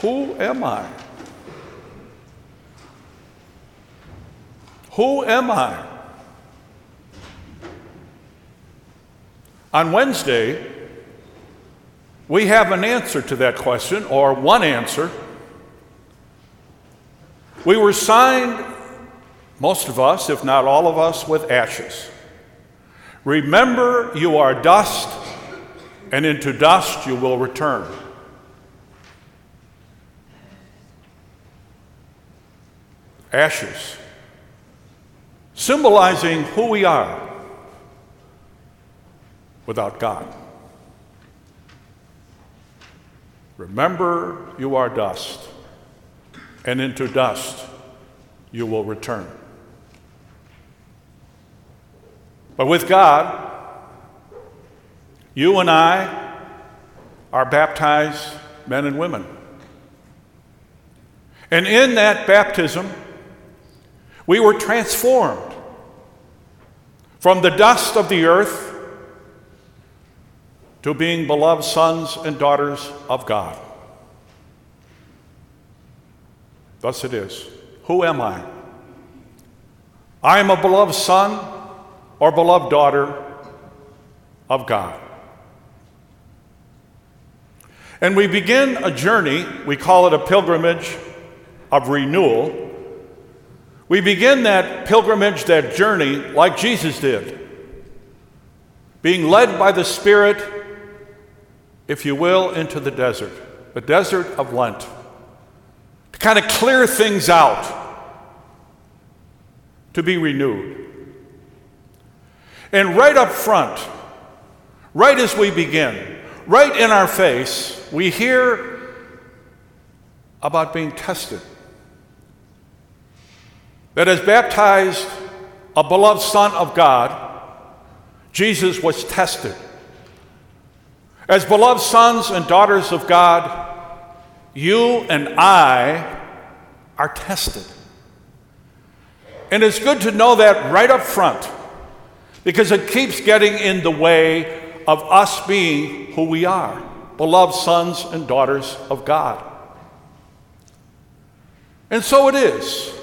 Who am I? Who am I? On Wednesday, we have an answer to that question, or one answer. We were signed, most of us, if not all of us, with ashes. Remember, you are dust, and into dust you will return. Ashes, symbolizing who we are without God. Remember, you are dust, and into dust you will return. But with God, you and I are baptized men and women. And in that baptism, we were transformed from the dust of the earth to being beloved sons and daughters of God. Thus it is. Who am I? I am a beloved son or beloved daughter of God. And we begin a journey, we call it a pilgrimage of renewal. We begin that pilgrimage, that journey, like Jesus did, being led by the Spirit if you will, into the desert, the desert of Lent, to kind of clear things out, to be renewed. And right up front, right as we begin, right in our face, we hear about being tested. That as baptized a beloved Son of God, Jesus was tested. As beloved sons and daughters of God, you and I are tested. And it's good to know that right up front because it keeps getting in the way of us being who we are beloved sons and daughters of God. And so it is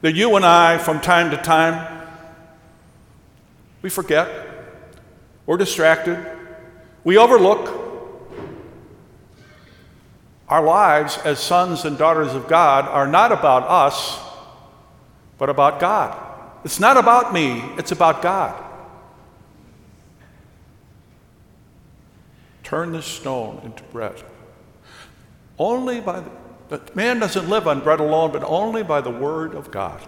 that you and I, from time to time, we forget, we're distracted, we overlook our lives as sons and daughters of God are not about us, but about God. It's not about me, it's about God. Turn this stone into bread. Only by the, man doesn't live on bread alone, but only by the word of God.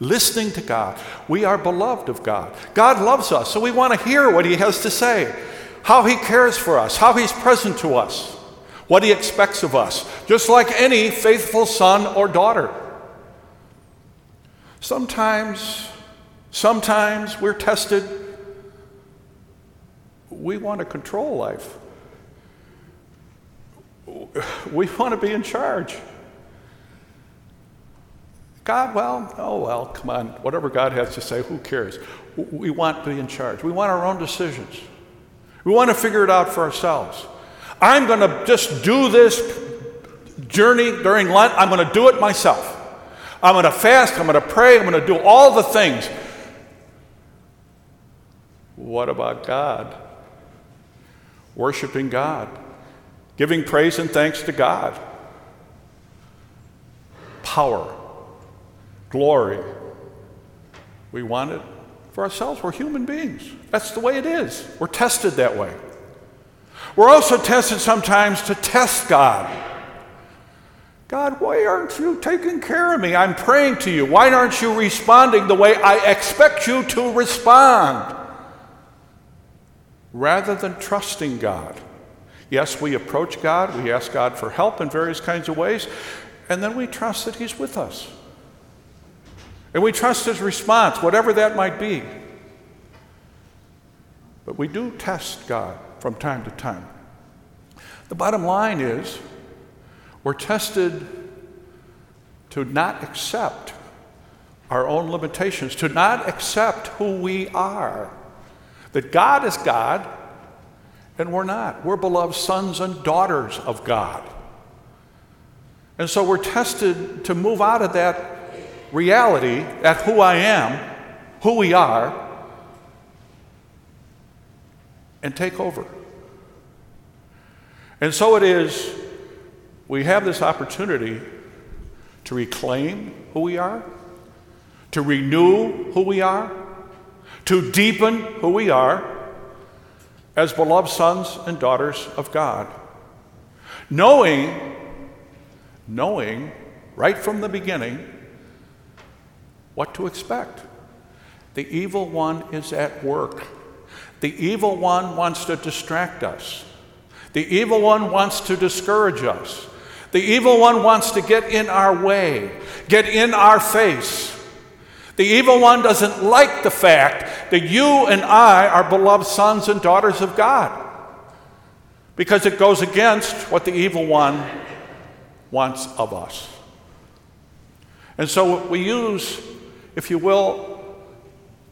Listening to God. We are beloved of God. God loves us, so we want to hear what he has to say how He cares for us, how He's present to us, what He expects of us, just like any faithful son or daughter. Sometimes, sometimes we're tested. We want to control life. We want to be in charge. God, well, oh well, come on. Whatever God has to say, who cares? We want to be in charge. We want our own decisions. We want to figure it out for ourselves. I'm going to just do this journey during Lent. I'm going to do it myself. I'm going to fast. I'm going to pray. I'm going to do all the things. What about God? Worshiping God, giving praise and thanks to God, power, glory. We want it for ourselves. We're human beings. That's the way it is. We're tested that way. We're also tested sometimes to test God. God, why aren't you taking care of me? I'm praying to you. Why aren't you responding the way I expect you to respond? Rather than trusting God. Yes, we approach God, we ask God for help in various kinds of ways, and then we trust that He's with us. And we trust his response, whatever that might be. But we do test God from time to time. The bottom line is we're tested to not accept our own limitations, to not accept who we are. That God is God and we're not. We're beloved sons and daughters of God. And so we're tested to move out of that reality at who I am, who we are, and take over. And so it is, we have this opportunity to reclaim who we are, to renew who we are, to deepen who we are as beloved sons and daughters of God. Knowing, knowing right from the beginning what to expect. The evil one is at work. The evil one wants to distract us. The evil one wants to discourage us. The evil one wants to get in our way, get in our face. The evil one doesn't like the fact that you and I are beloved sons and daughters of God because it goes against what the evil one wants of us. And so we use, if you will,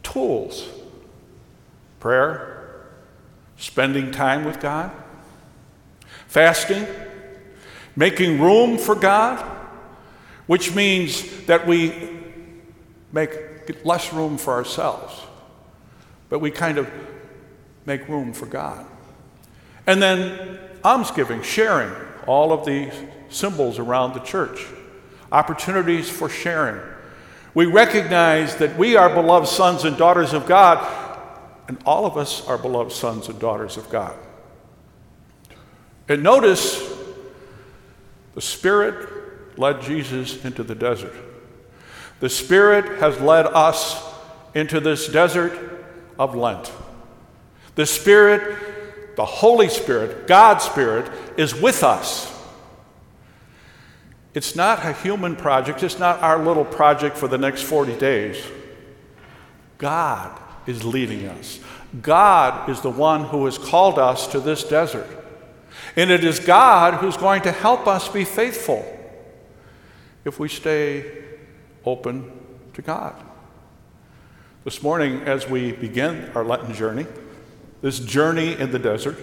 tools prayer, spending time with God, fasting, making room for God, which means that we make less room for ourselves, but we kind of make room for God. And then almsgiving, sharing all of the symbols around the church, opportunities for sharing. We recognize that we are beloved sons and daughters of God and all of us are beloved sons and daughters of God. And notice the Spirit led Jesus into the desert. The Spirit has led us into this desert of Lent. The Spirit, the Holy Spirit, God's Spirit, is with us. It's not a human project, it's not our little project for the next 40 days. God is leading us. God is the one who has called us to this desert. And it is God who's going to help us be faithful if we stay open to God. This morning, as we begin our Lenten journey, this journey in the desert,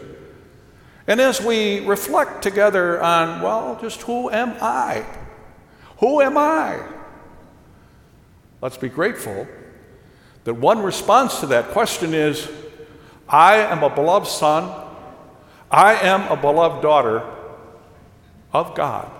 and as we reflect together on, well, just who am I? Who am I? Let's be grateful that one response to that question is I am a beloved son, I am a beloved daughter of God.